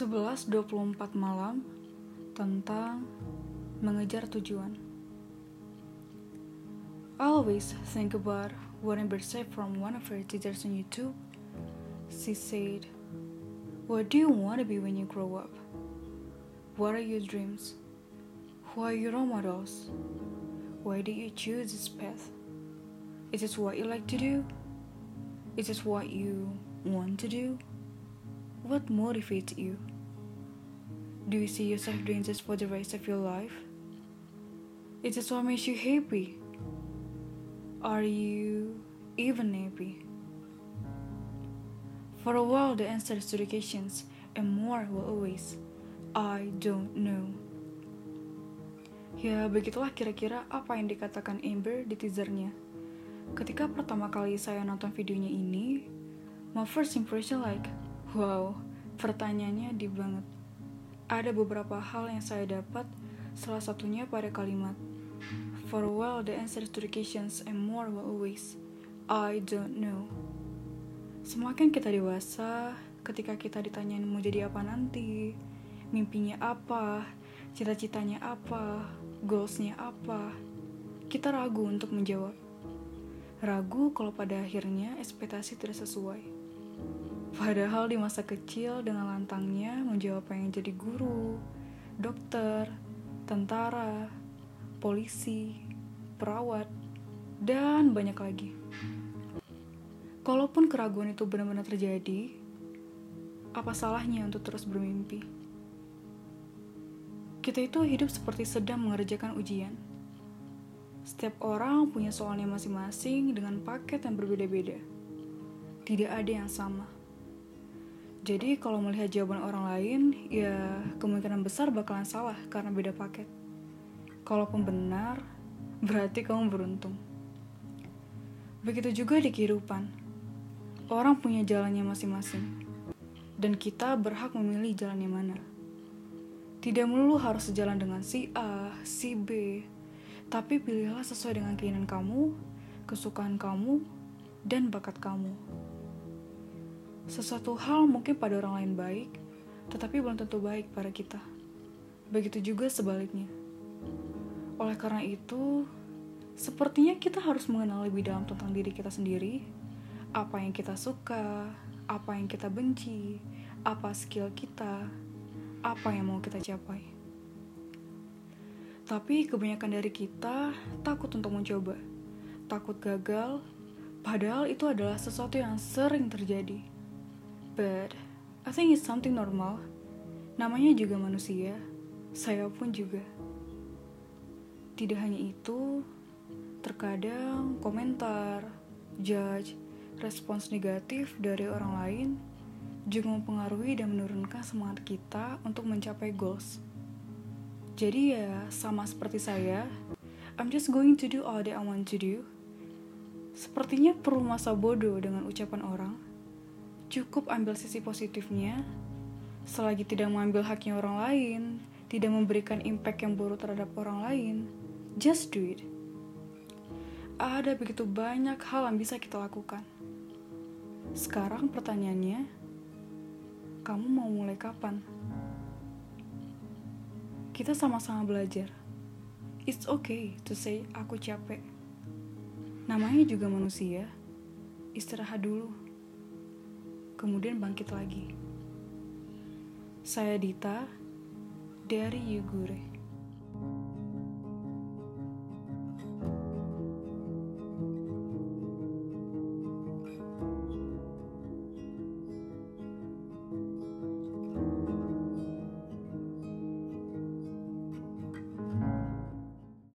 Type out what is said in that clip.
11.24 malam tentang mengejar tujuan. I always think about what Amber said from one of her teachers on YouTube. She said, What do you want to be when you grow up? What are your dreams? Who are your role models? Why did you choose this path? Is this what you like to do? Is this what you want to do? What motivates you? Do you see yourself doing this for the rest of your life? Is this what makes you happy? Are you even happy? For a while, the answers to the questions and more were always, I don't know. Ya, begitulah kira-kira apa yang dikatakan Amber di teasernya. Ketika pertama kali saya nonton videonya ini, my first impression like, wow, pertanyaannya deep banget. Ada beberapa hal yang saya dapat, salah satunya pada kalimat, For a while, the answers to the questions and more were always, I don't know. Semakin kita dewasa, ketika kita ditanyain mau jadi apa nanti, mimpinya apa, cita-citanya apa, goalsnya apa, kita ragu untuk menjawab. Ragu kalau pada akhirnya ekspektasi tidak sesuai. Padahal di masa kecil dengan lantangnya menjawab pengen jadi guru, dokter, tentara, polisi, perawat, dan banyak lagi. Kalaupun keraguan itu benar-benar terjadi, apa salahnya untuk terus bermimpi? Kita itu hidup seperti sedang mengerjakan ujian. Setiap orang punya soalnya masing-masing dengan paket yang berbeda-beda. Tidak ada yang sama. Jadi kalau melihat jawaban orang lain, ya kemungkinan besar bakalan salah karena beda paket. Kalaupun benar, berarti kamu beruntung. Begitu juga di kehidupan. Orang punya jalannya masing-masing. Dan kita berhak memilih jalannya mana. Tidak melulu harus sejalan dengan si A, si B, tapi pilihlah sesuai dengan keinginan kamu, kesukaan kamu, dan bakat kamu. Sesuatu hal mungkin pada orang lain baik, tetapi belum tentu baik pada kita. Begitu juga sebaliknya. Oleh karena itu, sepertinya kita harus mengenal lebih dalam tentang diri kita sendiri, apa yang kita suka, apa yang kita benci, apa skill kita, apa yang mau kita capai. Tapi kebanyakan dari kita takut untuk mencoba, takut gagal, padahal itu adalah sesuatu yang sering terjadi. But I think it's something normal. Namanya juga manusia, saya pun juga. Tidak hanya itu, terkadang komentar, judge, respons negatif dari orang lain juga mempengaruhi dan menurunkan semangat kita untuk mencapai goals. Jadi ya, sama seperti saya, I'm just going to do all that I want to do. Sepertinya perlu masa bodoh dengan ucapan orang. Cukup ambil sisi positifnya, selagi tidak mengambil haknya orang lain, tidak memberikan impact yang buruk terhadap orang lain, Just do it. Ada begitu banyak hal yang bisa kita lakukan. Sekarang pertanyaannya, kamu mau mulai kapan? Kita sama-sama belajar. It's okay to say aku capek. Namanya juga manusia. Istirahat dulu. Kemudian bangkit lagi. Saya Dita dari Yugure.